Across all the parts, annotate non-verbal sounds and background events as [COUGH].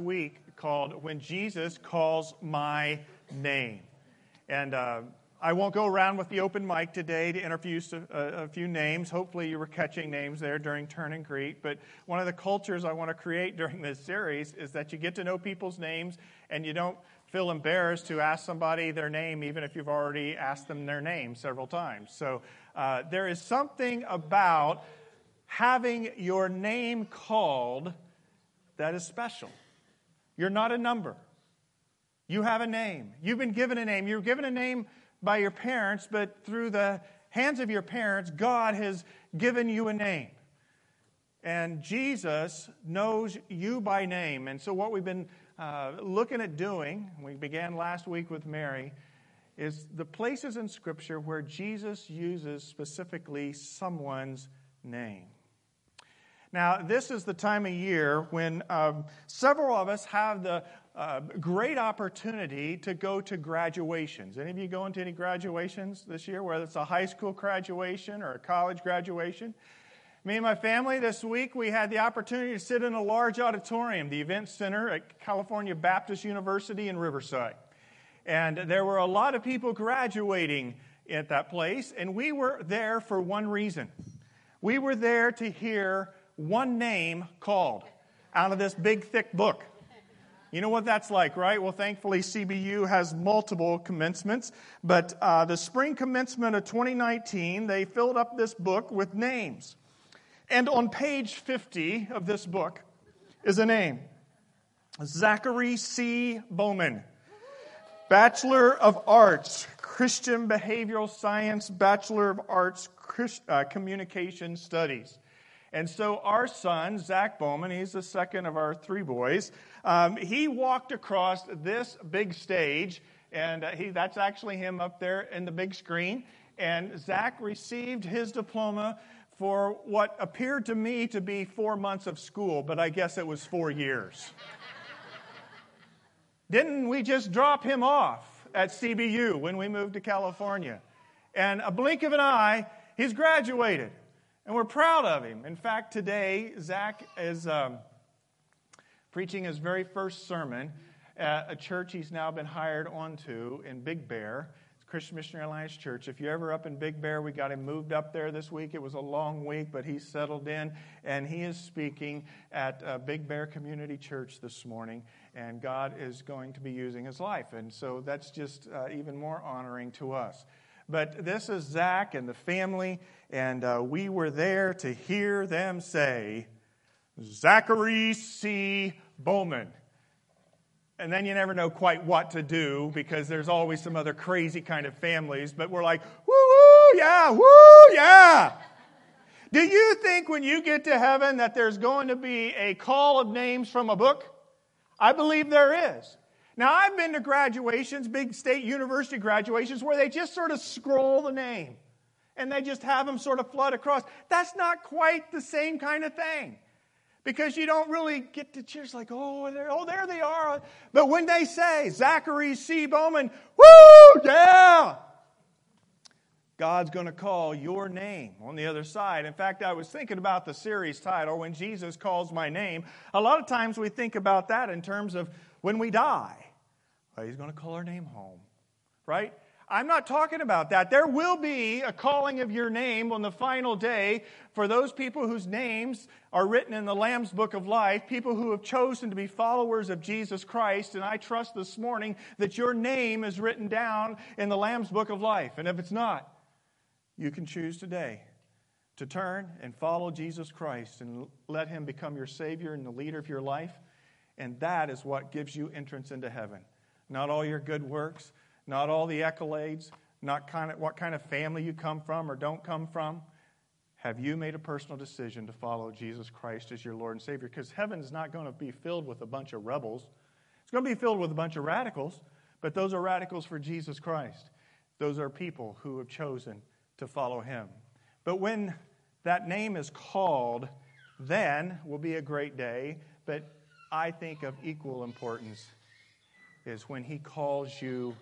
week called When Jesus Calls My Name. And uh, I won't go around with the open mic today to interview a, a, few names. Hopefully, you were catching names there during Turn and Greet. But one of the cultures I want to create during this series is that you get to know people's names and you don't feel embarrassed to ask somebody their name, even if you've already asked them their name several times. So, uh, there is something about having your name called that is special. You're not a number. You have a name. You've been given a name. You're given a name by your parents, but through the hands of your parents, God has given you a name. And Jesus knows you by name. And so, what we've been uh, looking at doing, we began last week with Mary, is the places in Scripture where Jesus uses specifically someone's name. Now, this is the time of year when um, several of us have the uh, great opportunity to go to graduations. Any of you going to any graduations this year, whether it's a high school graduation or a college graduation? Me and my family this week, we had the opportunity to sit in a large auditorium, the Event Center at California Baptist University in Riverside. And there were a lot of people graduating at that place, and we were there for one reason. We were there to hear one name called out of this big, thick book. You know what that's like, right? Well, thankfully, CBU has multiple commencements. But uh, the spring commencement of 2019, they filled up this book with names. And on page 50 of this book is a name Zachary C. Bowman, Bachelor of Arts, Christian Behavioral Science, Bachelor of Arts, Christ, uh, Communication Studies. And so our son, Zach Bowman, he's the second of our three boys, um, he walked across this big stage, and uh, he, that's actually him up there in the big screen. And Zach received his diploma for what appeared to me to be four months of school, but I guess it was four years. Didn't we just drop him off at CBU when we moved to California? And a blink of an eye, he's graduated. And we're proud of him. In fact, today, Zach is um, preaching his very first sermon at a church he's now been hired onto in Big Bear. It's Christian Missionary Alliance Church. If you're ever up in Big Bear, we got him moved up there this week. It was a long week, but he's settled in, and he is speaking at uh, Big Bear Community Church this morning, and God is going to be using his life. And so that's just uh, even more honoring to us. But this is Zach and the family, and uh, we were there to hear them say, Zachary C. Bowman. And then you never know quite what to do because there's always some other crazy kind of families, but we're like, woo, woo, yeah, woo, yeah. Do you think when you get to heaven that there's going to be a call of names from a book? I believe there is. Now, I've been to graduations, big state university graduations, where they just sort of scroll the name and they just have them sort of flood across. That's not quite the same kind of thing because you don't really get to cheers like, oh, there, oh, there they are. But when they say Zachary C. Bowman, woo, yeah, God's going to call your name on the other side. In fact, I was thinking about the series title, When Jesus Calls My Name. A lot of times we think about that in terms of when we die. Well, he's going to call our name home, right? I'm not talking about that. There will be a calling of your name on the final day for those people whose names are written in the Lamb's Book of Life, people who have chosen to be followers of Jesus Christ. And I trust this morning that your name is written down in the Lamb's Book of Life. And if it's not, you can choose today to turn and follow Jesus Christ and let him become your Savior and the leader of your life. And that is what gives you entrance into heaven not all your good works, not all the accolades, not kind of what kind of family you come from or don't come from. Have you made a personal decision to follow Jesus Christ as your Lord and Savior? Because heaven is not going to be filled with a bunch of rebels. It's going to be filled with a bunch of radicals, but those are radicals for Jesus Christ. Those are people who have chosen to follow Him. But when that name is called, then will be a great day. But I think of equal importance is when He calls you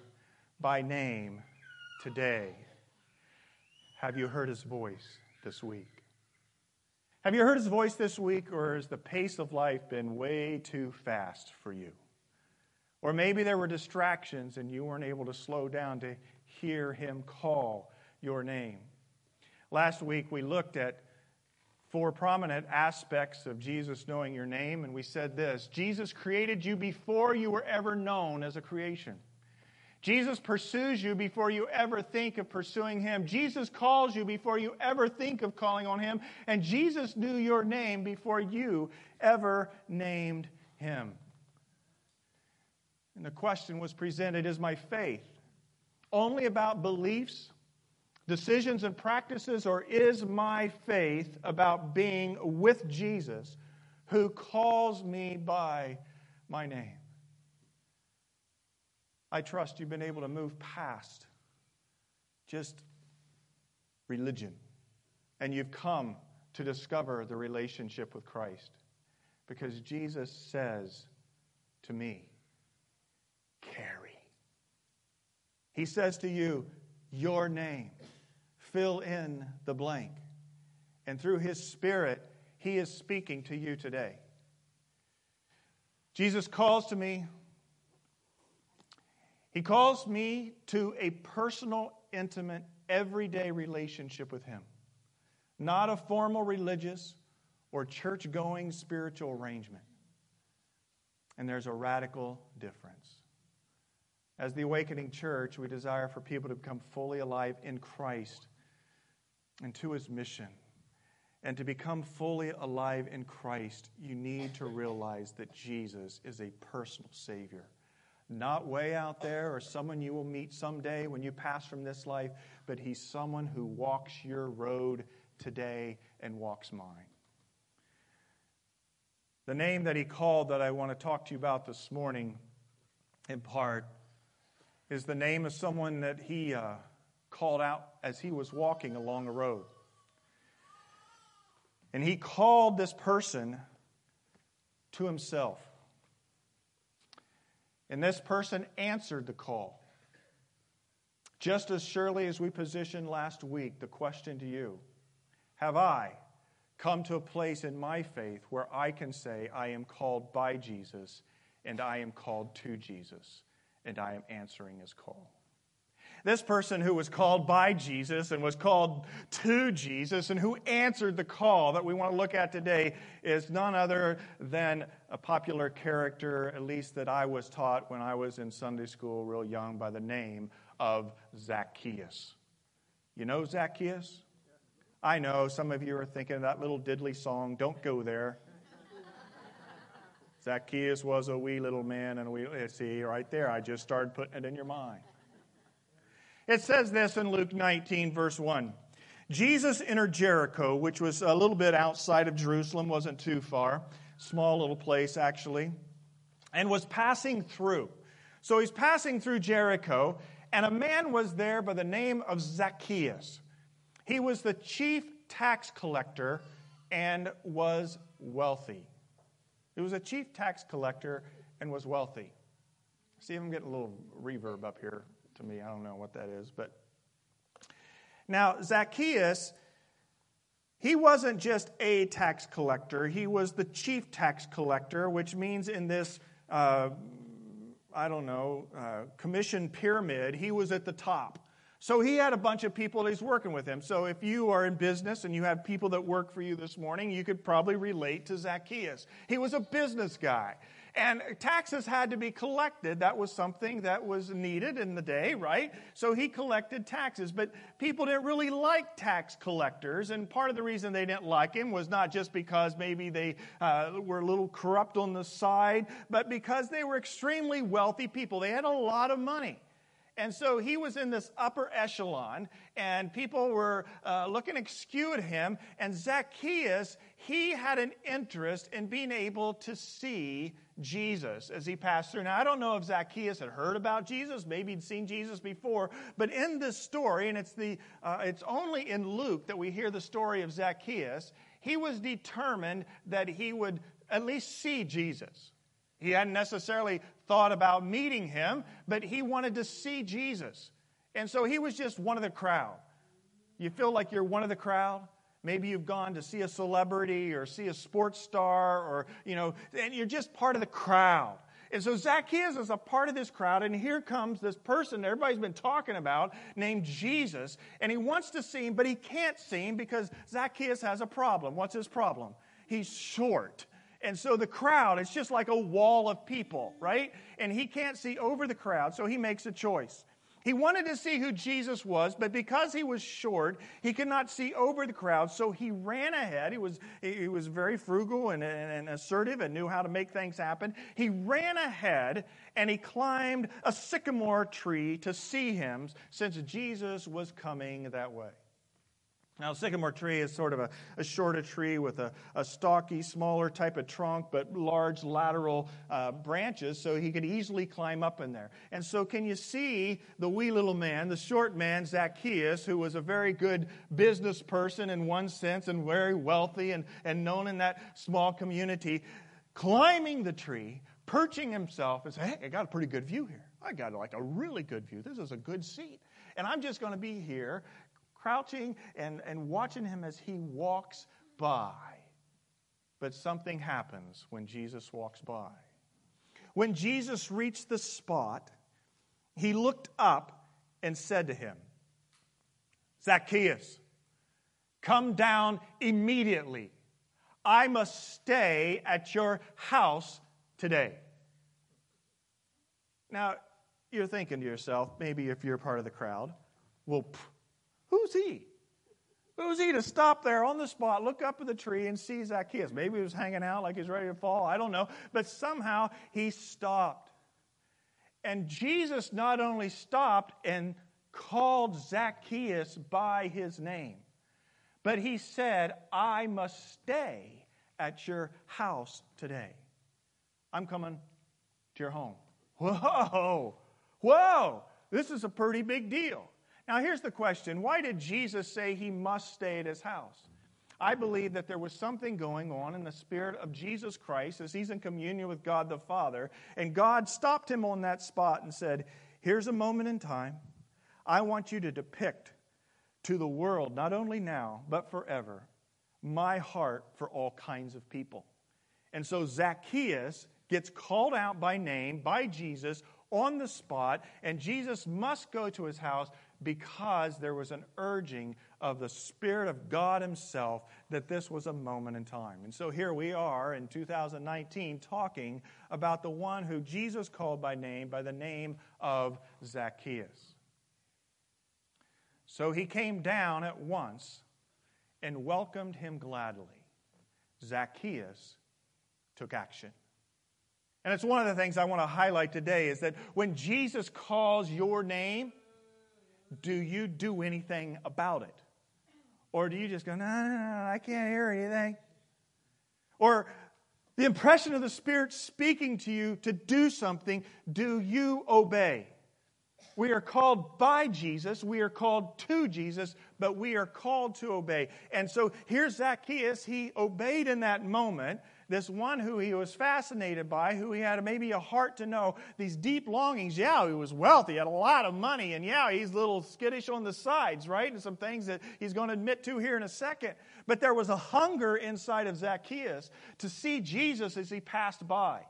by name today. Have you heard His voice this week? Have you heard his voice this week, or has the pace of life been way too fast for you? Or maybe there were distractions and you weren't able to slow down to hear him call your name. Last week we looked at four prominent aspects of Jesus knowing your name, and we said this Jesus created you before you were ever known as a creation. Jesus pursues you before you ever think of pursuing him. Jesus calls you before you ever think of calling on him. And Jesus knew your name before you ever named him. And the question was presented Is my faith only about beliefs, decisions, and practices, or is my faith about being with Jesus who calls me by my name? I trust you've been able to move past just religion and you've come to discover the relationship with Christ because Jesus says to me, carry. He says to you, your name. Fill in the blank. And through His Spirit, He is speaking to you today. Jesus calls to me he calls me to a personal, intimate, everyday relationship with Him, not a formal religious or church going spiritual arrangement. And there's a radical difference. As the Awakening Church, we desire for people to become fully alive in Christ and to His mission. And to become fully alive in Christ, you need to realize that Jesus is a personal Savior not way out there or someone you will meet someday when you pass from this life, but He's someone who walks your road today and walks mine. The name that He called that I want to talk to you about this morning, in part, is the name of someone that He uh, called out as He was walking along a road. And He called this person to Himself. And this person answered the call. Just as surely as we positioned last week the question to you Have I come to a place in my faith where I can say, I am called by Jesus and I am called to Jesus and I am answering his call? This person who was called by Jesus and was called to Jesus and who answered the call that we want to look at today is none other than a popular character, at least that I was taught when I was in Sunday school real young, by the name of Zacchaeus. You know Zacchaeus? I know some of you are thinking of that little diddly song, Don't Go There. Zacchaeus was a wee little man, and we see right there, I just started putting it in your mind. It says this in Luke 19, verse 1. Jesus entered Jericho, which was a little bit outside of Jerusalem, wasn't too far, small little place actually, and was passing through. So he's passing through Jericho, and a man was there by the name of Zacchaeus. He was the chief tax collector and was wealthy. He was a chief tax collector and was wealthy. See if I'm getting a little reverb up here to me. I don't know what that is, but now Zacchaeus he wasn't just a tax collector, he was the chief tax collector, which means in this, uh, I don't know, uh, commission pyramid, he was at the top. So he had a bunch of people that he's working with him. So if you are in business and you have people that work for you this morning, you could probably relate to Zacchaeus. He was a business guy. And taxes had to be collected. That was something that was needed in the day, right? So he collected taxes. But people didn't really like tax collectors. And part of the reason they didn't like him was not just because maybe they uh, were a little corrupt on the side, but because they were extremely wealthy people. They had a lot of money. And so he was in this upper echelon, and people were uh, looking askew at him. And Zacchaeus, he had an interest in being able to see Jesus as he passed through. Now, I don't know if Zacchaeus had heard about Jesus. Maybe he'd seen Jesus before. But in this story, and it's, the, uh, it's only in Luke that we hear the story of Zacchaeus, he was determined that he would at least see Jesus. He hadn't necessarily thought about meeting him, but he wanted to see Jesus. And so he was just one of the crowd. You feel like you're one of the crowd? Maybe you've gone to see a celebrity or see a sports star or, you know, and you're just part of the crowd. And so Zacchaeus is a part of this crowd, and here comes this person everybody's been talking about named Jesus, and he wants to see him, but he can't see him because Zacchaeus has a problem. What's his problem? He's short. And so the crowd, it's just like a wall of people, right? And he can't see over the crowd, so he makes a choice. He wanted to see who Jesus was, but because he was short, he could not see over the crowd, so he ran ahead. He was, he was very frugal and, and, and assertive and knew how to make things happen. He ran ahead and he climbed a sycamore tree to see him since Jesus was coming that way. Now, sycamore tree is sort of a, a shorter tree with a, a stocky, smaller type of trunk, but large lateral uh, branches, so he could easily climb up in there. And so, can you see the wee little man, the short man, Zacchaeus, who was a very good business person in one sense and very wealthy and, and known in that small community, climbing the tree, perching himself, and saying, Hey, I got a pretty good view here. I got like a really good view. This is a good seat. And I'm just going to be here crouching and, and watching him as he walks by. But something happens when Jesus walks by. When Jesus reached the spot, he looked up and said to him, Zacchaeus, come down immediately. I must stay at your house today. Now, you're thinking to yourself, maybe if you're part of the crowd, well, Who's he? Who's he to stop there on the spot, look up at the tree, and see Zacchaeus? Maybe he was hanging out like he's ready to fall. I don't know. But somehow he stopped. And Jesus not only stopped and called Zacchaeus by his name, but he said, I must stay at your house today. I'm coming to your home. Whoa, whoa, this is a pretty big deal. Now, here's the question why did Jesus say he must stay at his house? I believe that there was something going on in the spirit of Jesus Christ as he's in communion with God the Father, and God stopped him on that spot and said, Here's a moment in time. I want you to depict to the world, not only now, but forever, my heart for all kinds of people. And so Zacchaeus gets called out by name by Jesus on the spot, and Jesus must go to his house because there was an urging of the Spirit of God Himself that this was a moment in time. And so here we are in 2019 talking about the one who Jesus called by name, by the name of Zacchaeus. So he came down at once and welcomed him gladly. Zacchaeus took action. And it's one of the things I want to highlight today is that when Jesus calls your name, do you do anything about it? Or do you just go, no, no, no, I can't hear anything? Or the impression of the Spirit speaking to you to do something, do you obey? We are called by Jesus, we are called to Jesus, but we are called to obey. And so here's Zacchaeus. He obeyed in that moment, this one who he was fascinated by, who he had maybe a heart to know, these deep longings. Yeah, he was wealthy, had a lot of money, and yeah, he's a little skittish on the sides, right? And some things that he's going to admit to here in a second. But there was a hunger inside of Zacchaeus to see Jesus as he passed by.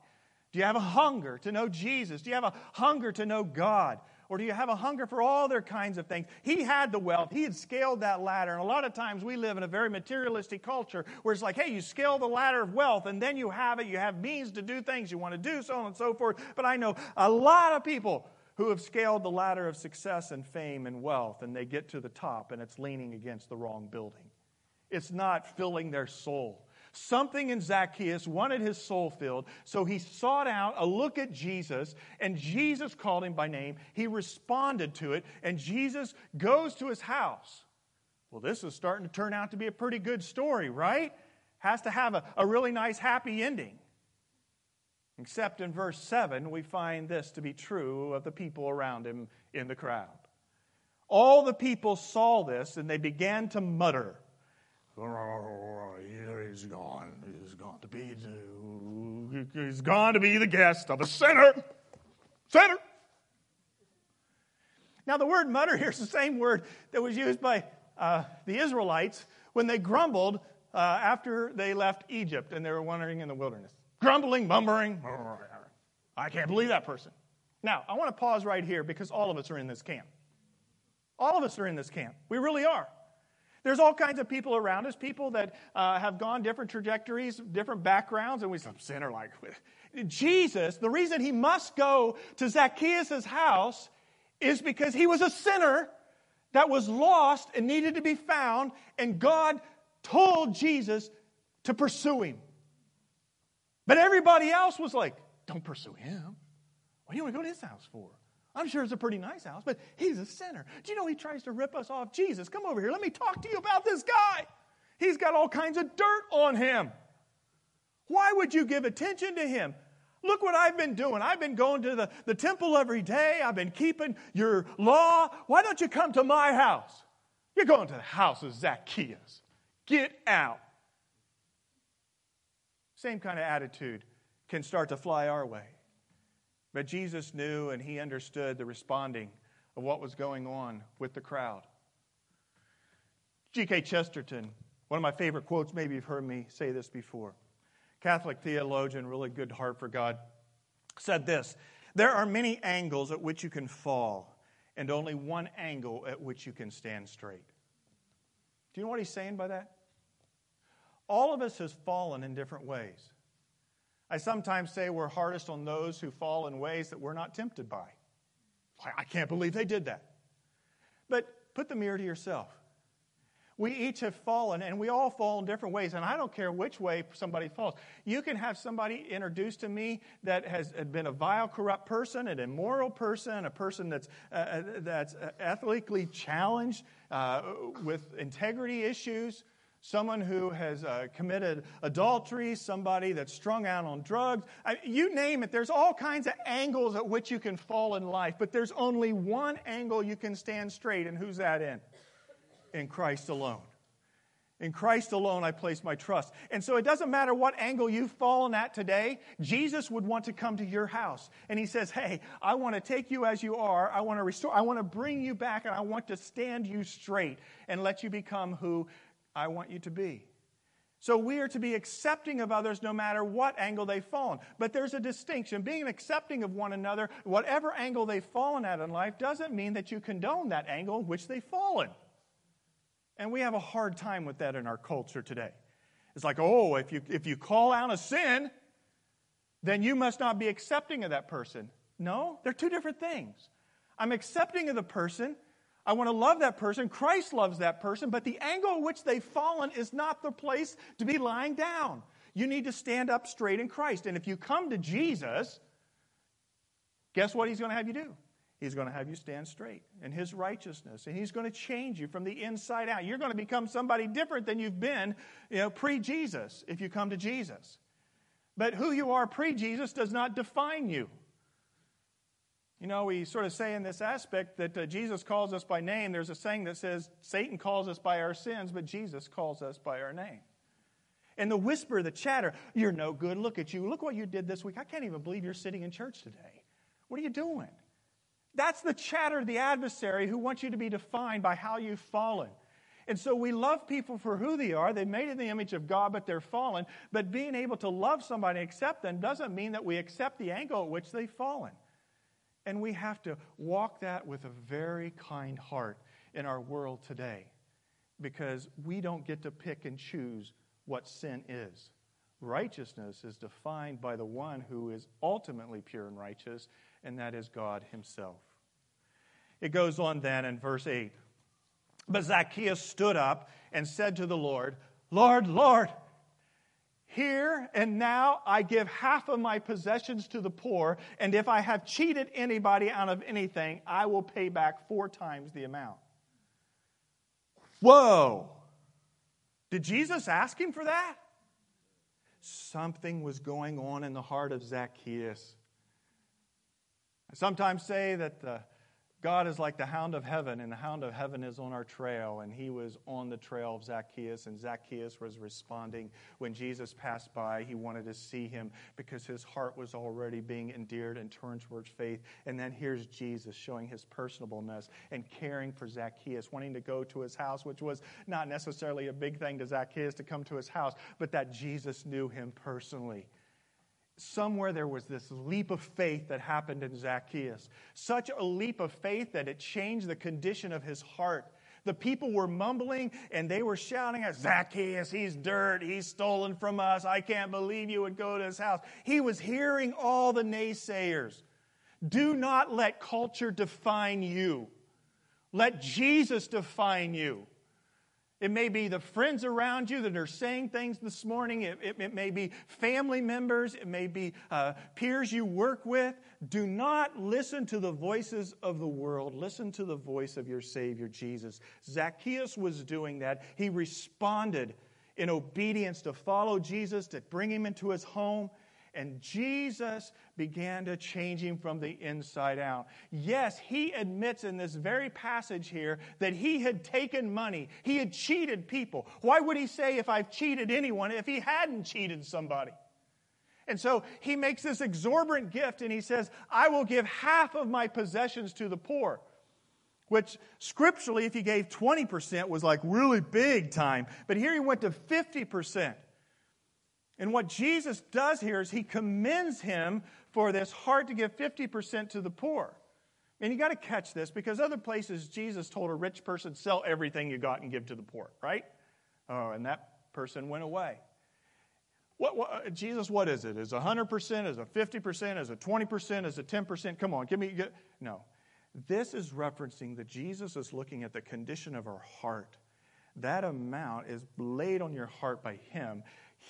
Do you have a hunger to know Jesus? Do you have a hunger to know God? Or do you have a hunger for all their kinds of things? He had the wealth. He had scaled that ladder. And a lot of times we live in a very materialistic culture where it's like, hey, you scale the ladder of wealth and then you have it. You have means to do things you want to do, so on and so forth. But I know a lot of people who have scaled the ladder of success and fame and wealth and they get to the top and it's leaning against the wrong building. It's not filling their soul. Something in Zacchaeus wanted his soul filled, so he sought out a look at Jesus, and Jesus called him by name. He responded to it, and Jesus goes to his house. Well, this is starting to turn out to be a pretty good story, right? Has to have a, a really nice, happy ending. Except in verse 7, we find this to be true of the people around him in the crowd. All the people saw this and they began to mutter. He's gone. He's gone to be. He's gone to be the guest of a sinner. Sinner. Now, the word mutter here is the same word that was used by uh, the Israelites when they grumbled uh, after they left Egypt and they were wandering in the wilderness. Grumbling, mumbling. I can't believe that person. Now, I want to pause right here because all of us are in this camp. All of us are in this camp. We really are. There's all kinds of people around us, people that uh, have gone different trajectories, different backgrounds, and we some sinner like [LAUGHS] Jesus. The reason he must go to Zacchaeus' house is because he was a sinner that was lost and needed to be found, and God told Jesus to pursue him. But everybody else was like, Don't pursue him. What do you want to go to his house for? I'm sure it's a pretty nice house, but he's a sinner. Do you know he tries to rip us off? Jesus, come over here. Let me talk to you about this guy. He's got all kinds of dirt on him. Why would you give attention to him? Look what I've been doing. I've been going to the, the temple every day. I've been keeping your law. Why don't you come to my house? You're going to the house of Zacchaeus. Get out. Same kind of attitude can start to fly our way. But Jesus knew and he understood the responding of what was going on with the crowd. G.K. Chesterton, one of my favorite quotes, maybe you've heard me say this before. Catholic theologian, really good heart for God, said this There are many angles at which you can fall, and only one angle at which you can stand straight. Do you know what he's saying by that? All of us has fallen in different ways. I sometimes say we're hardest on those who fall in ways that we're not tempted by. I can't believe they did that. But put the mirror to yourself. We each have fallen, and we all fall in different ways, and I don't care which way somebody falls. You can have somebody introduced to me that has been a vile, corrupt person, an immoral person, a person that's, uh, uh that's ethically challenged uh, with integrity issues, someone who has uh, committed adultery, somebody that's strung out on drugs. I, you name it, there's all kinds of angles at which you can fall in life, but there's only one angle you can stand straight, and who's that in? In Christ alone. In Christ alone, I place my trust. And so it doesn't matter what angle you've fallen at today, Jesus would want to come to your house. And he says, Hey, I want to take you as you are. I want to restore, I want to bring you back, and I want to stand you straight and let you become who I want you to be. So we are to be accepting of others no matter what angle they've fallen. But there's a distinction. Being accepting of one another, whatever angle they've fallen at in life, doesn't mean that you condone that angle in which they've fallen. And we have a hard time with that in our culture today. It's like, oh, if you, if you call out a sin, then you must not be accepting of that person. No, they're two different things. I'm accepting of the person I want to love that person. Christ loves that person, but the angle in which they've fallen is not the place to be lying down. You need to stand up straight in Christ. And if you come to Jesus, guess what he's going to have you do? He's going to have you stand straight in his righteousness, and he's going to change you from the inside out. You're going to become somebody different than you've been you know, pre Jesus if you come to Jesus. But who you are pre Jesus does not define you. You know, we sort of say in this aspect that uh, Jesus calls us by name. There's a saying that says Satan calls us by our sins, but Jesus calls us by our name. And the whisper, the chatter, you're no good. Look at you. Look what you did this week. I can't even believe you're sitting in church today. What are you doing? That's the chatter of the adversary who wants you to be defined by how you've fallen. And so we love people for who they are. They're made in the image of God, but they're fallen. But being able to love somebody and accept them doesn't mean that we accept the angle at which they've fallen. And we have to walk that with a very kind heart in our world today because we don't get to pick and choose what sin is. Righteousness is defined by the one who is ultimately pure and righteous, and that is God Himself. It goes on then in verse 8. But Zacchaeus stood up and said to the Lord, Lord, Lord, here and now I give half of my possessions to the poor, and if I have cheated anybody out of anything, I will pay back four times the amount. Whoa! Did Jesus ask him for that? Something was going on in the heart of Zacchaeus. I sometimes say that the, God is like the hound of heaven, and the hound of heaven is on our trail. And he was on the trail of Zacchaeus, and Zacchaeus was responding. When Jesus passed by, he wanted to see him because his heart was already being endeared and turned towards faith. And then here's Jesus showing his personableness and caring for Zacchaeus, wanting to go to his house, which was not necessarily a big thing to Zacchaeus to come to his house, but that Jesus knew him personally somewhere there was this leap of faith that happened in Zacchaeus. Such a leap of faith that it changed the condition of his heart. The people were mumbling and they were shouting at Zacchaeus, he's dirt, he's stolen from us. I can't believe you would go to his house. He was hearing all the naysayers. Do not let culture define you. Let Jesus define you. It may be the friends around you that are saying things this morning. It, it, it may be family members. It may be uh, peers you work with. Do not listen to the voices of the world. Listen to the voice of your Savior, Jesus. Zacchaeus was doing that. He responded in obedience to follow Jesus, to bring him into his home. And Jesus began to change him from the inside out. Yes, he admits in this very passage here that he had taken money, he had cheated people. Why would he say, if I've cheated anyone, if he hadn't cheated somebody? And so he makes this exorbitant gift and he says, I will give half of my possessions to the poor. Which scripturally, if he gave 20%, was like really big time. But here he went to 50%. And what Jesus does here is he commends him for this heart to give 50% to the poor. And you got to catch this because other places Jesus told a rich person, sell everything you got and give to the poor, right? Oh, and that person went away. What, what, uh, Jesus, what is it? Is it 100%? Is it 50%? Is it 20%? Is it 10%? Come on, give me. Get, no. This is referencing that Jesus is looking at the condition of our heart. That amount is laid on your heart by Him.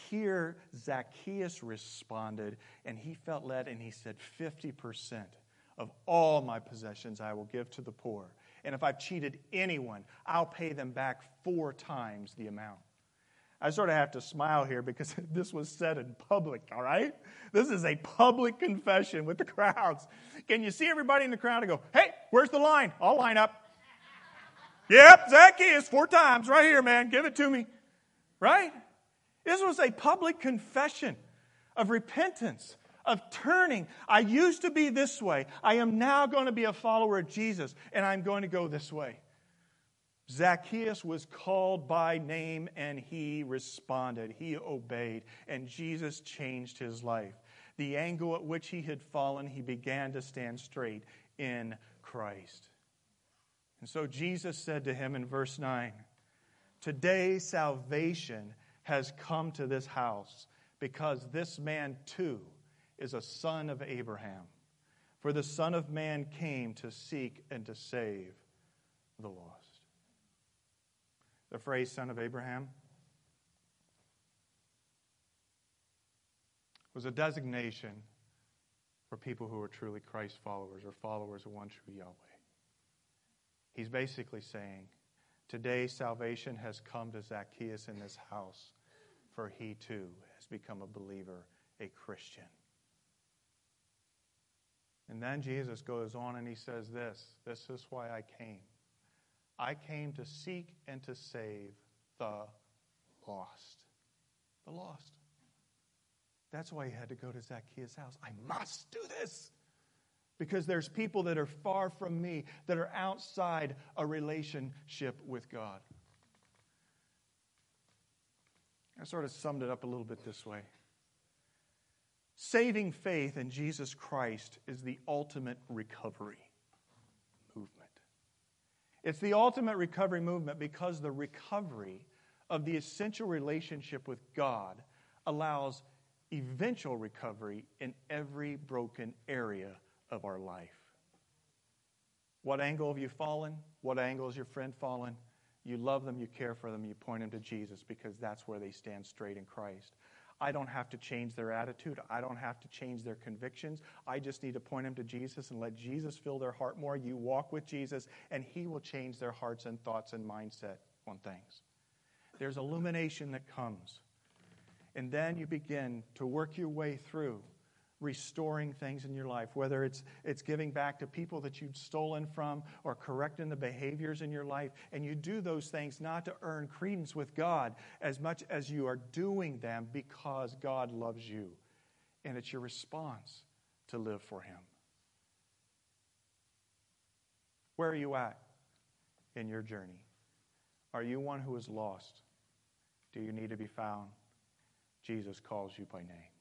Here, Zacchaeus responded, and he felt led, and he said, 50% of all my possessions I will give to the poor. And if I've cheated anyone, I'll pay them back four times the amount. I sort of have to smile here because [LAUGHS] this was said in public, all right? This is a public confession with the crowds. Can you see everybody in the crowd and go, hey, where's the line? I'll line up. yep, Zacchaeus, four times, right here, man. Give it to me. Right? This was a public confession of repentance, of turning. I used to be this way. I am now going to be a follower of Jesus, and I'm going to go this way. Zacchaeus was called by name and he responded. He obeyed, and Jesus changed his life. The angle at which he had fallen, he began to stand straight in Christ. And so Jesus said to him in verse 9, Today salvation has come to this house because this man too is a son of Abraham. For the Son of Man came to seek and to save the lost. The phrase son of Abraham was a designation for people who are truly Christ followers or followers of one true Yahweh. He's basically saying, Today, salvation has come to Zacchaeus in this house, for he too has become a believer, a Christian. And then Jesus goes on and he says this This is why I came. I came to seek and to save the lost. The lost. That's why he had to go to Zacchaeus' house. I must do this because there's people that are far from me, that are outside a relationship with God. I sort of summed it up a little bit this way Saving faith in Jesus Christ is the ultimate recovery movement. It's the ultimate recovery movement because the recovery of the essential relationship with God allows eventual recovery in every broken area of our life. What angle have you fallen? What angle has your friend fallen? You love them, you care for them, you point them to Jesus because that's where they stand straight in Christ. I don't have to change their attitude. I don't have to change their convictions. I just need to point them to Jesus and let Jesus fill their heart more. You walk with Jesus, and He will change their hearts and thoughts and mindset on things. There's illumination that comes. And then you begin to work your way through restoring things in your life, whether it's, it's giving back to people that you've stolen from or correcting the behaviors in your life. And you do those things not to earn credence with God as much as you are doing them because God loves you. And it's your response to live for Him. Where are you at in your journey? Are you one who is lost? Do you need to be found? Jesus calls you by name.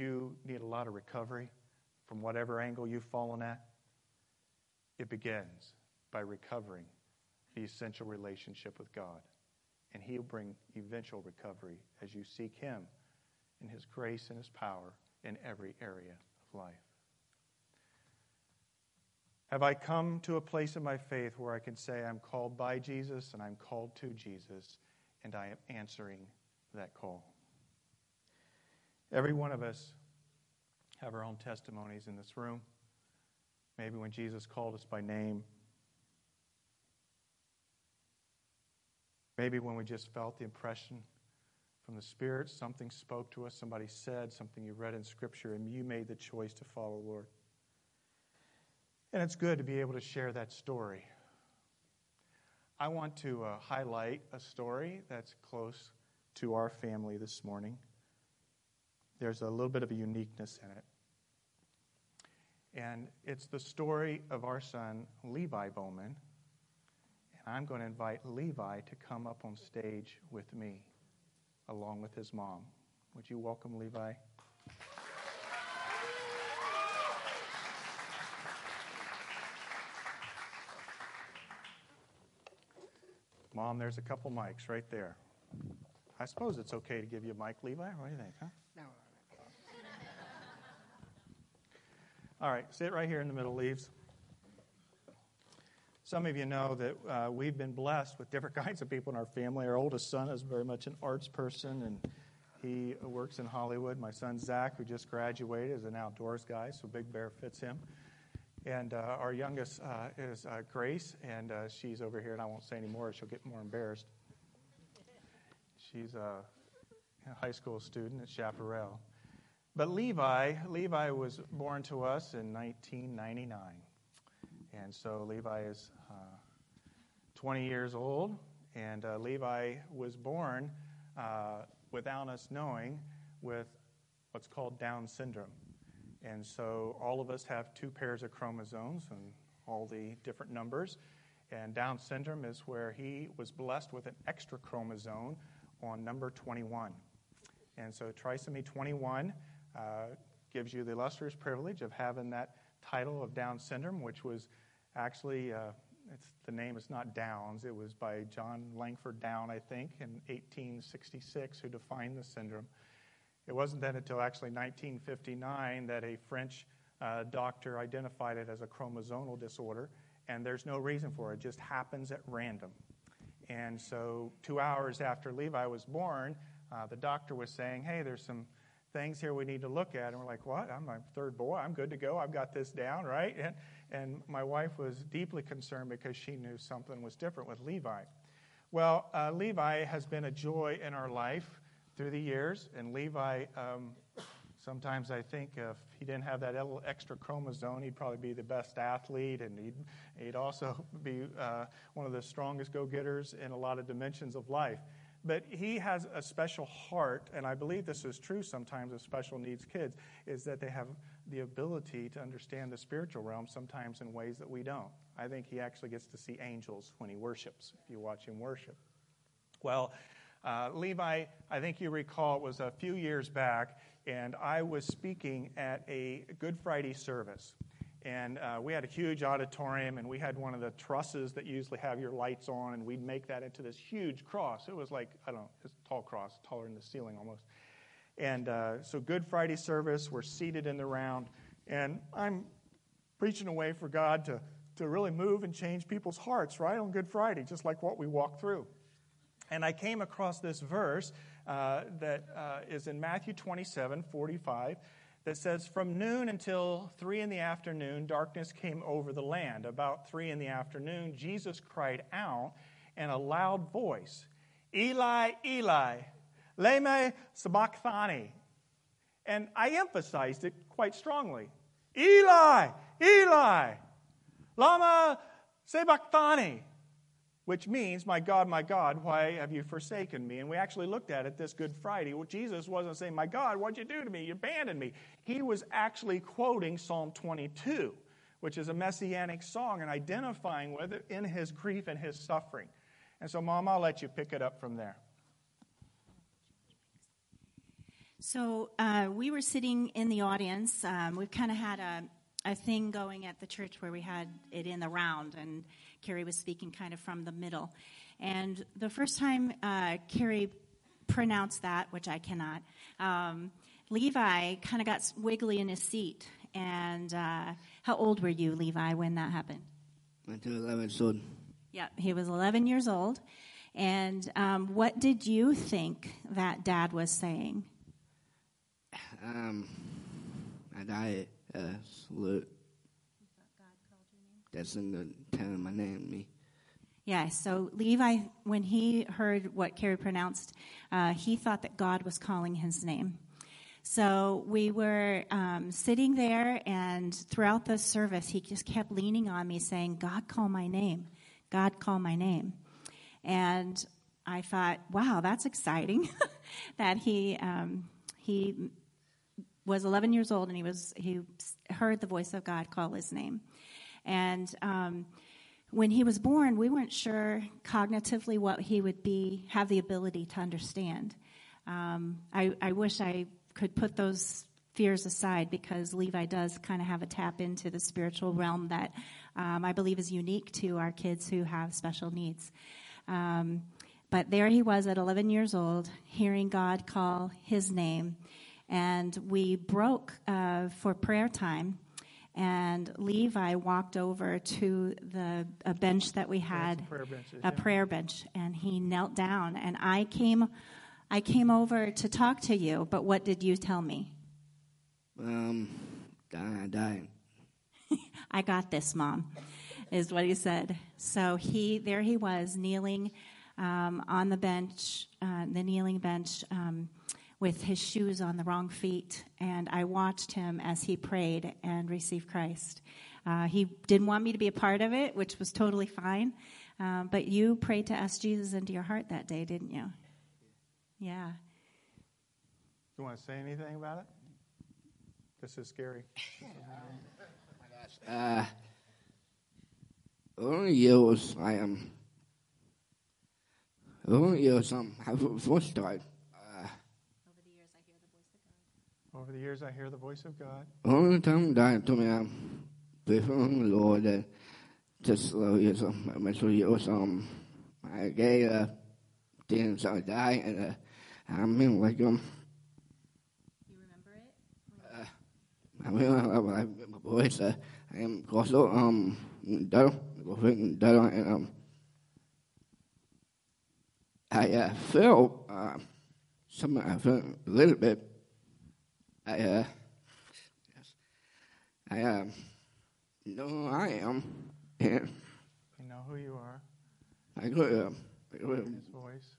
You need a lot of recovery from whatever angle you've fallen at? It begins by recovering the essential relationship with God. And He'll bring eventual recovery as you seek Him in His grace and His power in every area of life. Have I come to a place in my faith where I can say I'm called by Jesus and I'm called to Jesus and I am answering that call? Every one of us have our own testimonies in this room. Maybe when Jesus called us by name. Maybe when we just felt the impression from the Spirit, something spoke to us, somebody said, something you read in Scripture, and you made the choice to follow the Lord. And it's good to be able to share that story. I want to uh, highlight a story that's close to our family this morning. There's a little bit of a uniqueness in it. And it's the story of our son, Levi Bowman. And I'm going to invite Levi to come up on stage with me, along with his mom. Would you welcome Levi? Mom, there's a couple mics right there. I suppose it's okay to give you a mic, Levi. What do you think, huh? All right, sit right here in the middle, Leaves. Some of you know that uh, we've been blessed with different [LAUGHS] kinds of people in our family. Our oldest son is very much an arts person, and he works in Hollywood. My son Zach, who just graduated, is an outdoors guy, so Big Bear fits him. And uh, our youngest uh, is uh, Grace, and uh, she's over here, and I won't say any more, she'll get more embarrassed. She's a high school student at Chaparral. But Levi, Levi was born to us in 1999. And so Levi is uh, 20 years old, and uh, Levi was born without us knowing with what's called Down syndrome. And so all of us have two pairs of chromosomes and all the different numbers. And Down syndrome is where he was blessed with an extra chromosome on number 21. And so trisomy 21 uh, gives you the illustrious privilege of having that title of Down syndrome, which was actually, uh, it's, the name is not Downs. It was by John Langdon Down, I think, in 1866, who defined the syndrome. It wasn't then until actually 1959 that a French uh, doctor identified it as a chromosomal disorder, and there's no reason for it. It just happens at random. And so, two hours after Levi was born, uh, the doctor was saying, Hey, there's some things here we need to look at. And we're like, What? I'm my third boy. I'm good to go. I've got this down, right? And, and my wife was deeply concerned because she knew something was different with Levi. Well, uh, Levi has been a joy in our life through the years. And Levi, um, sometimes I think if he didn't have that little extra chromosome, he'd probably be the best athlete, and he'd, he'd also [LAUGHS] be uh, one of the strongest go getters in a lot of dimensions of life. But he has a special heart, and I believe this is true sometimes of special needs kids, is that they have the ability to understand the spiritual realm sometimes in ways that we don't. I think he actually gets to see angels when he worships, if you watch him worship. Well, uh, Levi, I think you recall, it was a few years back, and I was speaking at a Good Friday service. And uh, we had a huge auditorium, and we had one of the trusses that usually have your lights on, and we'd make that into this huge cross. It was like, I don't know, it's a tall cross, taller than the ceiling almost. And uh, so, Good Friday service, we're seated in the round, and I'm preaching away for God to, to really move and change people's hearts, right, on Good Friday, just like what we walk through. And I came across this verse uh, that uh, is in Matthew 27 45 that says, From noon until three in the afternoon, darkness came over the land. About three in the afternoon, Jesus cried out in a loud voice, Eli, Eli, lema sabachthani. And I emphasized it quite strongly. Eli, Eli, Lama Sabachthani, which means, My God, my God, why have you forsaken me? And we actually looked at it this Good Friday. Well, Jesus wasn't saying, My God, what'd you do to me? You abandoned me. He was actually quoting Psalm 22, which is a messianic song and identifying with it in his grief and his suffering. And so, Mom, I'll let you pick it up from there. So uh, we were sitting in the audience. Um, we've kind of had a a thing going at the church where we had it in the round, and Carrie was speaking kind of from the middle. And the first time uh, Carrie pronounced that, which I cannot, um, Levi kind of got wiggly in his seat. And uh, how old were you, Levi, when that happened? I was 11 years old. Yeah, he was 11 years old. And um, what did you think that dad was saying? Um, I died uh, salute. That's in the telling my name, me. Yeah, so Levi, when he heard what Carrie pronounced, uh, he thought that God was calling his name. So we were um, sitting there, and throughout the service, he just kept leaning on me, saying, God, call my name. God, call my name. And I thought, wow, that's exciting [LAUGHS] that he, um, he was 11 years old and he was he heard the voice of God call his name, and um, when he was born, we weren't sure cognitively what he would be have the ability to understand. Um, I, I wish I could put those fears aside because Levi does kind of have a tap into the spiritual realm that um, I believe is unique to our kids who have special needs. Um, but there he was at 11 years old, hearing God call his name and we broke uh, for prayer time. And Levi walked over to the a bench that we had, prayer benches, a yeah. prayer bench, and he knelt down. And I came, I came over to talk to you. But what did you tell me? Um, I died. [LAUGHS] I got this, mom, is what he said. So he, there he was, kneeling um, on the bench, uh, the kneeling bench. Um, with his shoes on the wrong feet, and I watched him as he prayed and received Christ. Uh, he didn't want me to be a part of it, which was totally fine. Um, but you prayed to ask Jesus into your heart that day, didn't you? Yeah. Do you want to say anything about it? This is scary. Oh my gosh. Uh, only years I am. Only years um, I first died. Over the years, I hear the voice of God. Only time God told me I'm faithful the Lord that just uh, years um, my three years um I gave uh things I die and uh, I mean like um You remember it? uh, I mean I, I, my voice uh, I am also um done done and um I uh, felt uh, something I felt a little bit I, uh, yes, I, uh, know I am, and You know who you are. I go, uh, I go, His voice.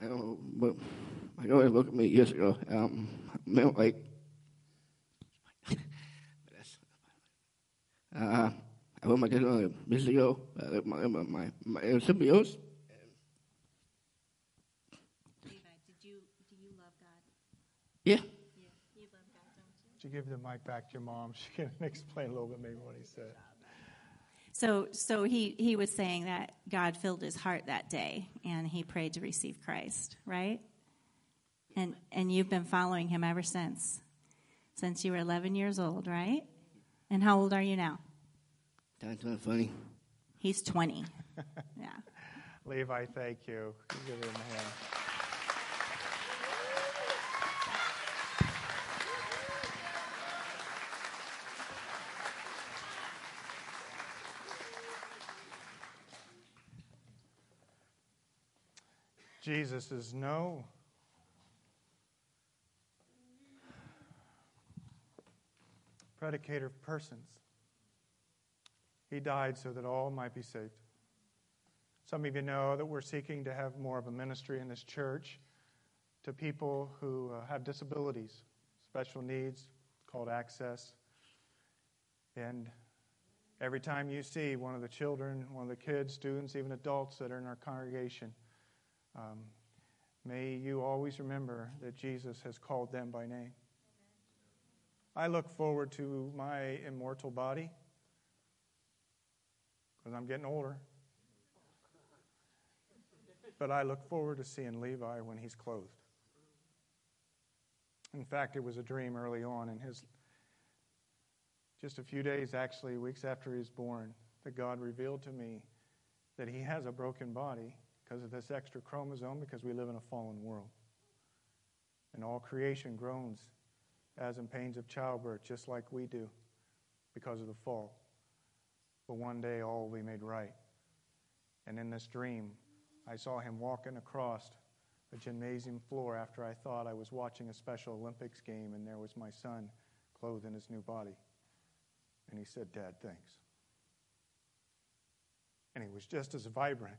I know, but I always look at me years ago, um, I meant like, [LAUGHS] uh, I went my dad on a years ago, uh, my, my, my, my symbiotes, Levi, did you do you love God? yeah, Yeah, you love God, don't you? Give the mic back to your mom? [LAUGHS] She can explain a little bit maybe what he said. So, so he, he was saying that God filled his heart that day and he prayed to receive Christ, right? And, and you've been following him ever since, since you were 11 years old, right? And how old are you now? that's not funny. He's 20. [LAUGHS] Yeah. Levi, thank you. You Give him a hand. Jesus is no predicator of persons. He died so that all might be saved. Some of you know that we're seeking to have more of a ministry in this church to people who uh, have disabilities, special needs called Access. And every time you see one of the children, one of the kids, students, even adults that are in our congregation, um, may you always remember that Jesus has called them by name. I look forward to my immortal body because I'm getting older. But I look forward to seeing Levi when he's clothed. In fact, it was a dream early on in his, just a few days, actually, weeks after he was born, that God revealed to me that he has a broken body because of this extra chromosome, because we live in a fallen world. And all creation groans as in pains of childbirth, just like we do because of the fall. But one day all will be made right. And in this dream, I saw him walking across a gymnasium floor after I thought I was watching a Special Olympics game, and there was my son clothed in his new body. And he said, Dad, thanks. And he was just as vibrant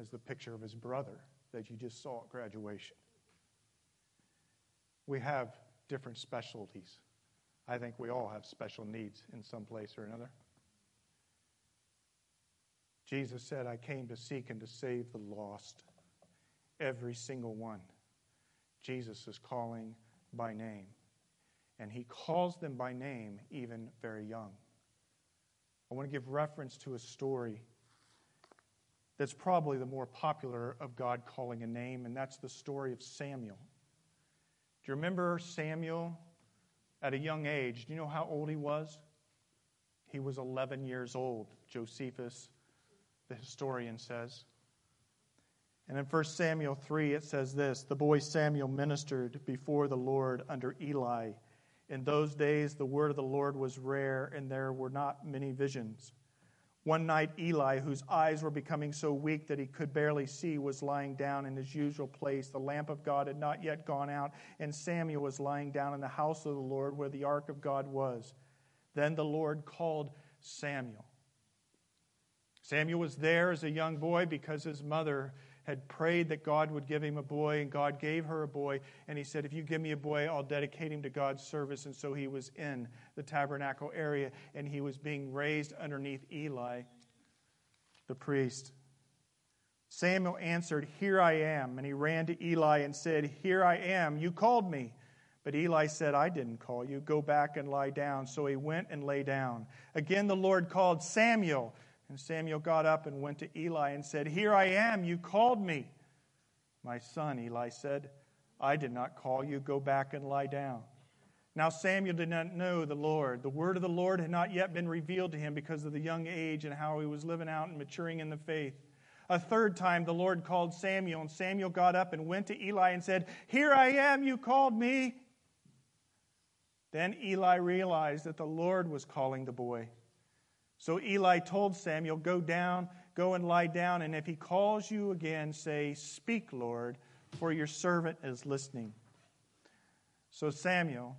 as the picture of his brother that you just saw at graduation. We have different specialties. I think we all have special needs in some place or another. Jesus said, I came to seek and to save the lost. Every single one. Jesus is calling by name. And he calls them by name even very young. I want to give reference to a story that's probably the more popular of God calling a name, and that's the story of Samuel. Do you remember Samuel at a young age? Do you know how old he was? He was 11 years old, Josephus, the historian, says. And in 1 Samuel 3, it says this The boy Samuel ministered before the Lord under Eli. In those days, the word of the Lord was rare, and there were not many visions. One night, Eli, whose eyes were becoming so weak that he could barely see, was lying down in his usual place. The lamp of God had not yet gone out, and Samuel was lying down in the house of the Lord where the ark of God was. Then the Lord called Samuel. Samuel was there as a young boy because his mother had prayed that God would give him a boy, and God gave her a boy. And he said, If you give me a boy, I'll dedicate him to God's service. And so he was in the tabernacle area, and he was being raised underneath Eli, the priest. Samuel answered, Here I am. And he ran to Eli and said, Here I am. You called me. But Eli said, I didn't call you. Go back and lie down. So he went and lay down. Again, the Lord called Samuel. And Samuel got up and went to Eli and said, Here I am, you called me. My son, Eli said, I did not call you. Go back and lie down. Now Samuel did not know the Lord. The word of the Lord had not yet been revealed to him because of the young age and how he was living out and maturing in the faith. A third time the Lord called Samuel, and Samuel got up and went to Eli and said, Here I am, you called me. Then Eli realized that the Lord was calling the boy. So Eli told Samuel, Go down, go and lie down, and if he calls you again, say, Speak, Lord, for your servant is listening. So Samuel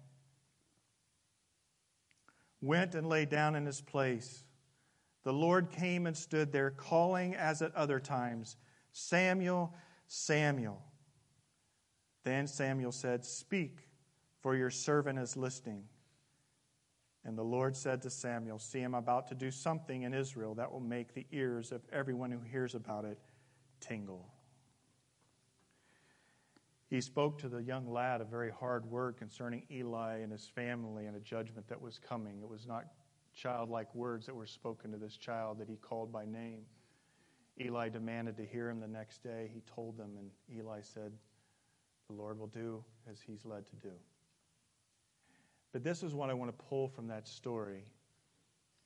went and lay down in his place. The Lord came and stood there, calling as at other times, Samuel, Samuel. Then Samuel said, Speak, for your servant is listening. And the Lord said to Samuel, See, I'm about to do something in Israel that will make the ears of everyone who hears about it tingle. He spoke to the young lad a very hard word concerning Eli and his family and a judgment that was coming. It was not childlike words that were spoken to this child that he called by name. Eli demanded to hear him the next day. He told them, and Eli said, The Lord will do as he's led to do. But this is what I want to pull from that story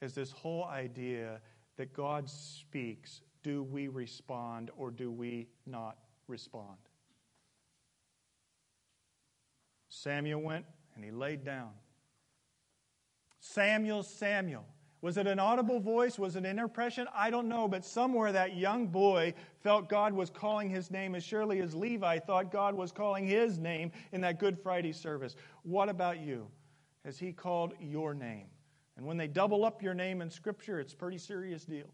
is this whole idea that God speaks, do we respond or do we not respond? Samuel went and he laid down. Samuel, Samuel. Was it an audible voice? Was it an impression? I don't know, but somewhere that young boy felt God was calling his name as surely as Levi thought God was calling his name in that Good Friday service. What about you? Has he called your name. And when they double up your name in Scripture, it's a pretty serious deal.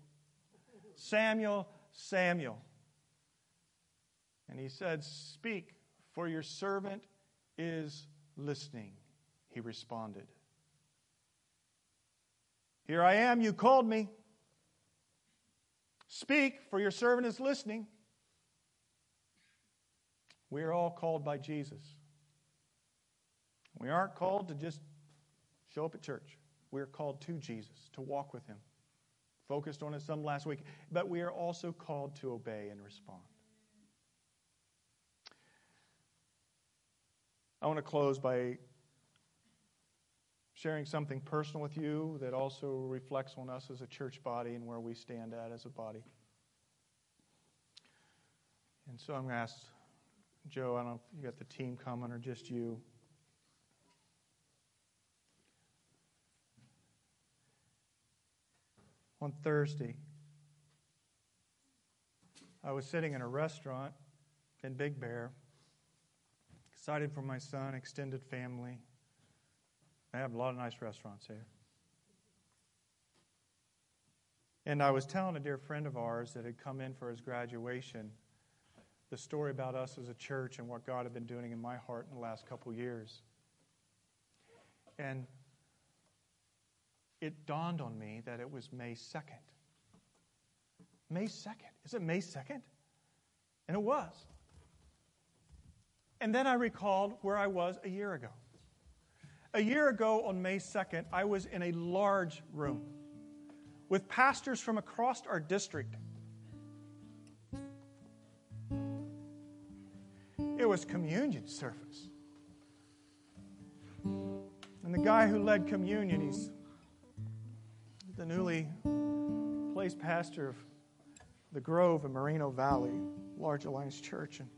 Samuel, Samuel. And he said, Speak, for your servant is listening, he responded. Here I am, you called me. Speak, for your servant is listening. We are all called by Jesus. We aren't called to just show up at church. We are called to Jesus, to walk with him. Focused on it some last week. But we are also called to obey and respond. I want to close by sharing something personal with you that also reflects on us as a church body and where we stand at as a body. And so I'm going to ask Joe, I don't know if you got the team coming or just you. On Thursday, I was sitting in a restaurant in Big Bear Excited for my son, extended family. They have a lot of nice restaurants here. And I was telling a dear friend of ours that had come in for his graduation the story about us as a church and what God had been doing in my heart in the last couple years. And it dawned on me that it was May 2nd. May 2nd. Is it May 2nd? And it was. And then I recalled where I was a year ago. A year ago on May 2nd, I was in a large room with pastors from across our district. It was communion service. And the guy who led communion, he's the newly placed pastor of the Grove in Moreno Valley, Large Alliance Church. And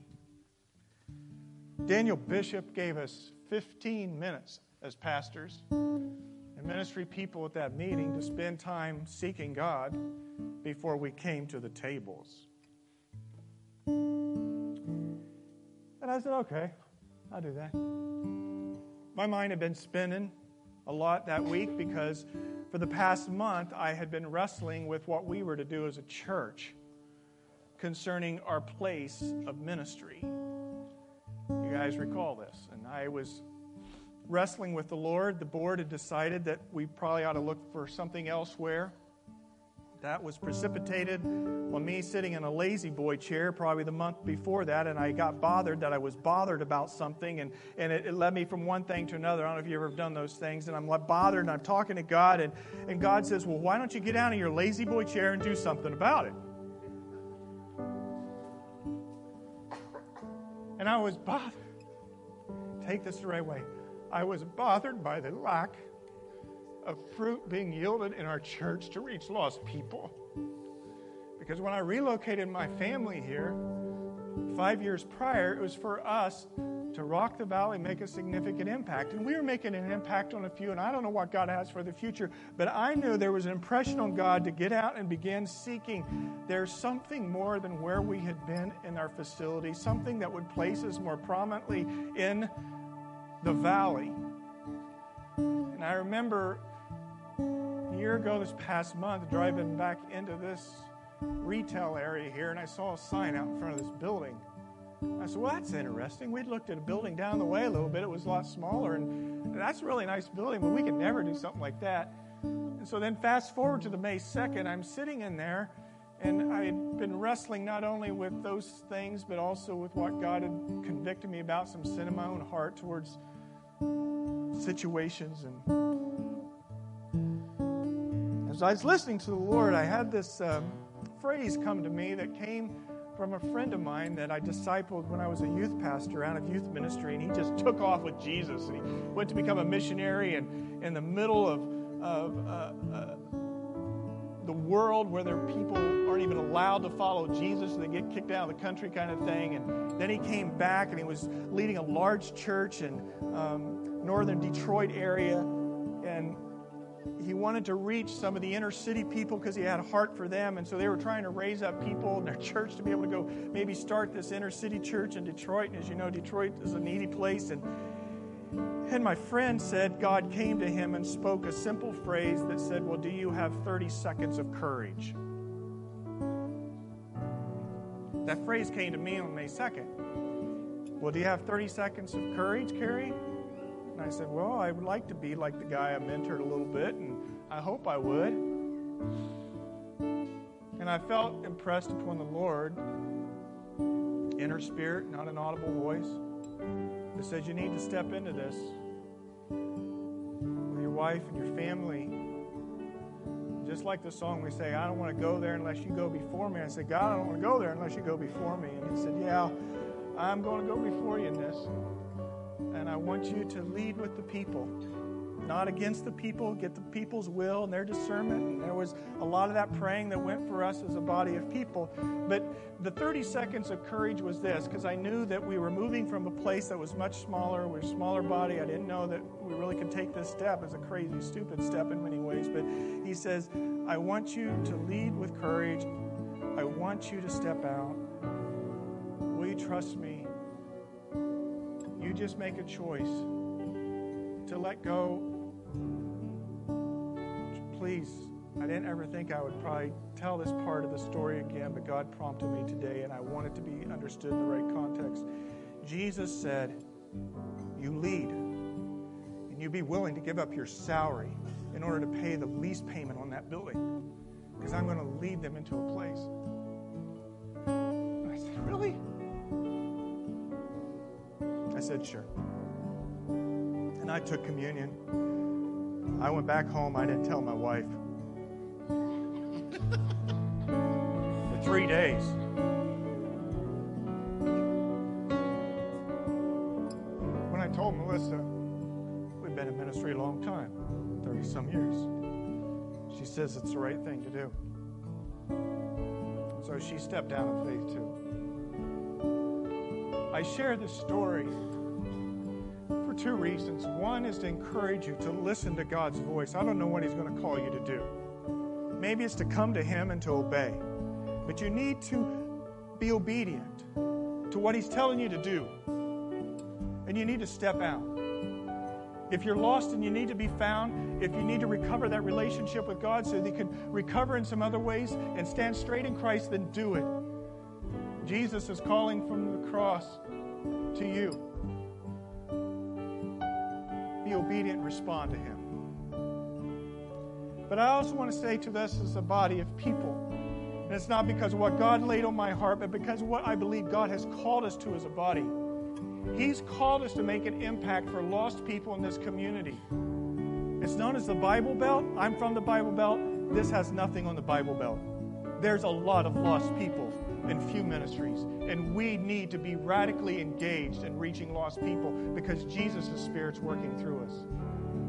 Daniel Bishop gave us 15 minutes as pastors and ministry people at that meeting to spend time seeking God before we came to the tables. And I said, okay, I'll do that. My mind had been spinning a lot that week because for the past month I had been wrestling with what we were to do as a church concerning our place of ministry. You guys recall this. And I was wrestling with the Lord. The board had decided that we probably ought to look for something elsewhere. That was precipitated on me sitting in a La-Z-Boy chair probably the month before that, and I got bothered that I was bothered about something, and, and it, it led me from one thing to another. I don't know if you've ever done those things, and I'm bothered, and I'm talking to God, and, and God says, Well, why don't you get out of your La-Z-Boy chair and do something about it? And I was bothered. Take this the right way. I was bothered by the lack of fruit being yielded in our church to reach lost people. Because when I relocated my family here five years prior, it was for us to rock the valley, make a significant impact. And we were making an impact on a few, and I don't know what God has for the future, but I knew there was an impression on God to get out and begin seeking. There's something more than where we had been in our facility, something that would place us more prominently in the valley. And I remember a year ago, this past month, driving back into this retail area here, and I saw a sign out in front of this building I said, Well, that's interesting. We'd looked at a building down the way a little bit. It was a lot smaller, and that's a really nice building, but we could never do something like that. And so then, fast forward to the May 2nd, I'm sitting in there, and I had been wrestling not only with those things, but also with what God had convicted me about, some sin in my own heart towards situations. And as I was listening to the Lord, I had this um, phrase come to me that came from a friend of mine that I discipled when I was a youth pastor out of youth ministry, and he just took off with Jesus. And he went to become a missionary, and in the middle of, of uh, uh, the world where there people aren't even allowed to follow Jesus, and they get kicked out of the country, kind of thing. And then he came back, and he was leading a large church in um, northern Detroit area, he wanted to reach some of the inner city people because he had a heart for them. And so they were trying to raise up people in their [LAUGHS] church to be able to go maybe start this inner city church in Detroit. And as you know, Detroit is a needy place. And, and my friend said God came to him and spoke a simple phrase that said, Well, do you have 30 seconds of courage? That phrase came to me on May 2nd. Well, do you have 30 seconds of courage, Carrie? And I said, Well, I would like to be like the guy I mentored a little bit, and I hope I would. And I felt impressed upon the Lord, inner spirit, not an audible voice, that says, You need to step into this with your wife and your family. Just like the song we say, I don't want to go there unless you go before me. I said, God, I don't want to go there unless you go before me. And he said, Yeah, I'm going to go before you in this. And I want you to lead with the people not against the people, get the people's will and their discernment. And there was a lot of that praying that went for us as a body of people. But the 30 seconds of courage was this because I knew that we were moving from a place that was much smaller. We are a smaller body. I didn't know that we really could take this step. It's a crazy, stupid step in many ways. But he says, I want you to lead with courage. I want you to step out. Will you trust me? You just make a choice to let go please, I didn't ever think I would probably tell this part of the story again, but God prompted me today, and I want it to be understood in the right context. Jesus said, You lead, and you be willing to give up your salary in order to pay the lease payment on that building, because I'm going to lead them into a place. I said, Really? I said, Sure. And I took communion. I went back home. I didn't tell my wife. [LAUGHS] For three days. When I told Melissa, we've been in ministry a long time 30 some years. She says it's the right thing to do. So she stepped out of faith too. I share this story two reasons. One is to encourage you to listen to God's voice. I don't know what He's going to call you to do. Maybe it's to come to Him and to obey. But you need to be obedient to what He's telling you to do. And you need to step out. If you're lost and you need to be found, if you need to recover that relationship with God so that you can recover in some other ways and stand straight in Christ, then do it. Jesus is calling from the cross to you be obedient and respond to Him. But I also want to say to us as a body of people, and it's not because of what God laid on my heart, but because what I believe God has called us to as a body. He's called us to make an impact for lost people in this community. It's known as the Bible Belt. I'm from the Bible Belt. This has nothing on the Bible Belt. There's a lot of lost people and few ministries. And we need to be radically engaged in reaching lost people because Jesus' Spirit's working through us.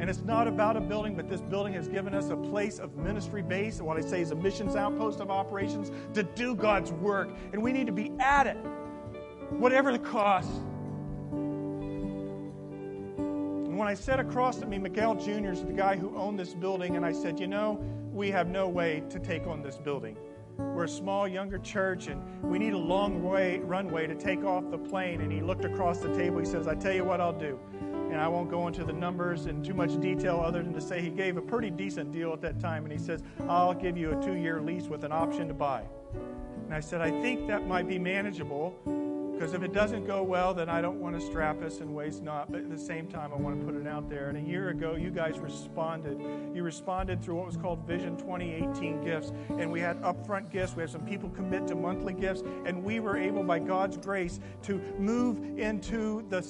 And it's not about a building, but this building has given us a place of ministry base, and what I say is a missions outpost of operations, to do God's work. And we need to be at it, whatever the cost. And when I sat across at me, Miguel Jr. is the guy who owned this building, and I said, You know, we have no way to take on this building. We're a small, younger church, and we need a long way, runway to take off the plane. And he looked across the table. He says, I tell you what I'll do. And I won't go into the numbers in too much detail other than to say he gave a pretty decent deal at that time. And he says, I'll give you a two year lease with an option to buy. And I said, I think that might be manageable because if it doesn't go well, then I don't want to strap us and waste not. But at the same time, I want to put it out there. And a year ago, you guys responded. You responded through what was called Vision 2018 gifts. And we had upfront gifts. We had some people commit to monthly gifts. And we were able, by God's grace, to move into the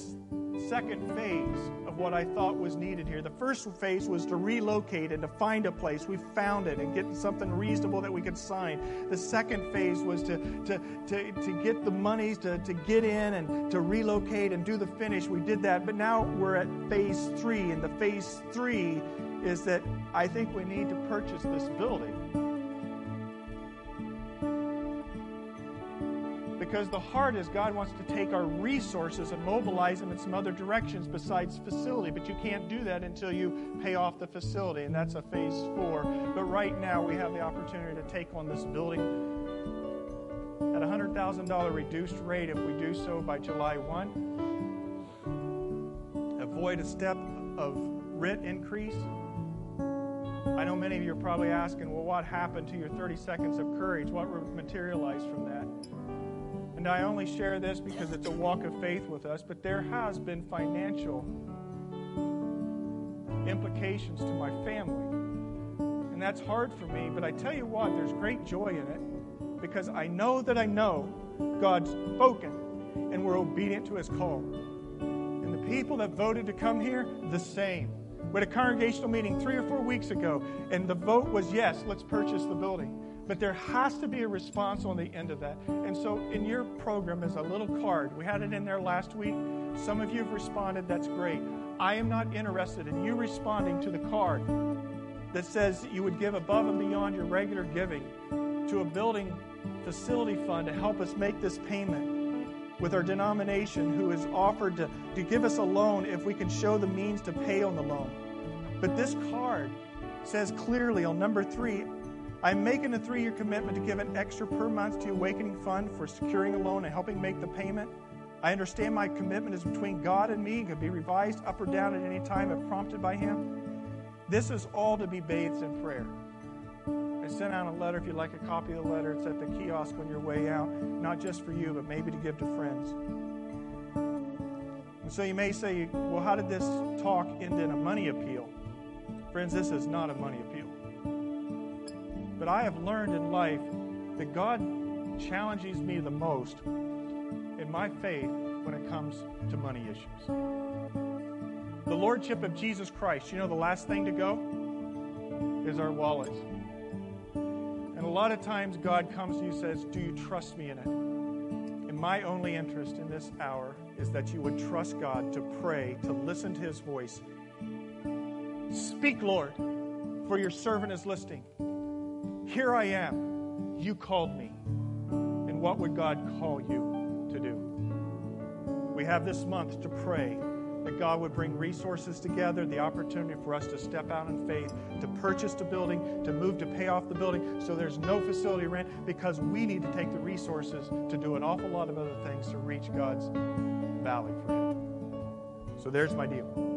second phase of what I thought was needed here. The first phase was to relocate and to find a place. We found it and get something reasonable that we could sign. The second phase was to, to, to, to get the monies to, to get in and to relocate and do the finish. We did that. But now we're at phase three. And the phase three is that I think we need to purchase this building. Because the heart is God wants to take our resources and mobilize them in some other directions besides facility. But you can't do that until you pay off the facility, and that's a phase four. But right now, we have the opportunity to take on this building at a $100,000 reduced rate if we do so by July 1. Avoid a step of rent increase. I know many of you are probably asking, well, what happened to your 30 seconds of courage? What materialized from that? And I only share this because it's a walk of faith with us, but there has been financial implications to my family. And that's hard for me, but I tell you what, there's great joy in it because I know that I know God's spoken and we're obedient to his call. And the people that voted to come here, the same. We had a congregational meeting three or four weeks ago, and the vote was yes, let's purchase the building. But there has to be a response on the end of that. And so, in your program, is a little card. We had it in there last week. Some of you have responded. That's great. I am not interested in you responding to the card that says you would give above and beyond your regular giving to a building facility fund to help us make this payment with our denomination who has offered to, to give us a loan if we can show the means to pay on the loan. But this card says clearly on number three, I'm making a three year commitment to give an extra per month to the Awakening Fund for securing a loan and helping make the payment. I understand my commitment is between God and me and can be revised up or down at any time if prompted by Him. This is all to be bathed in prayer. I sent out a letter. If you'd like a copy of the letter, it's at the kiosk on your way out, not just for you, but maybe to give to friends. And so you may say, well, how did this talk end in a money appeal? Friends, this is not a money appeal. But I have learned in life that God challenges me the most in my faith when it comes to money issues. The Lordship of Jesus Christ, you know, the last thing to go is our wallets. And a lot of times God comes to you and says, Do you trust me in it? And my only interest in this hour is that you would trust God to pray, to listen to his voice. Speak, Lord, for your servant is listening. Here I am. You called me. And what would God call you to do? We have this month to pray that God would bring resources together, the opportunity for us to step out in faith, to purchase the building, to move to pay off the building so there's no facility rent because we need to take the resources to do an awful lot of other things to reach God's valley for Him. So there's my deal.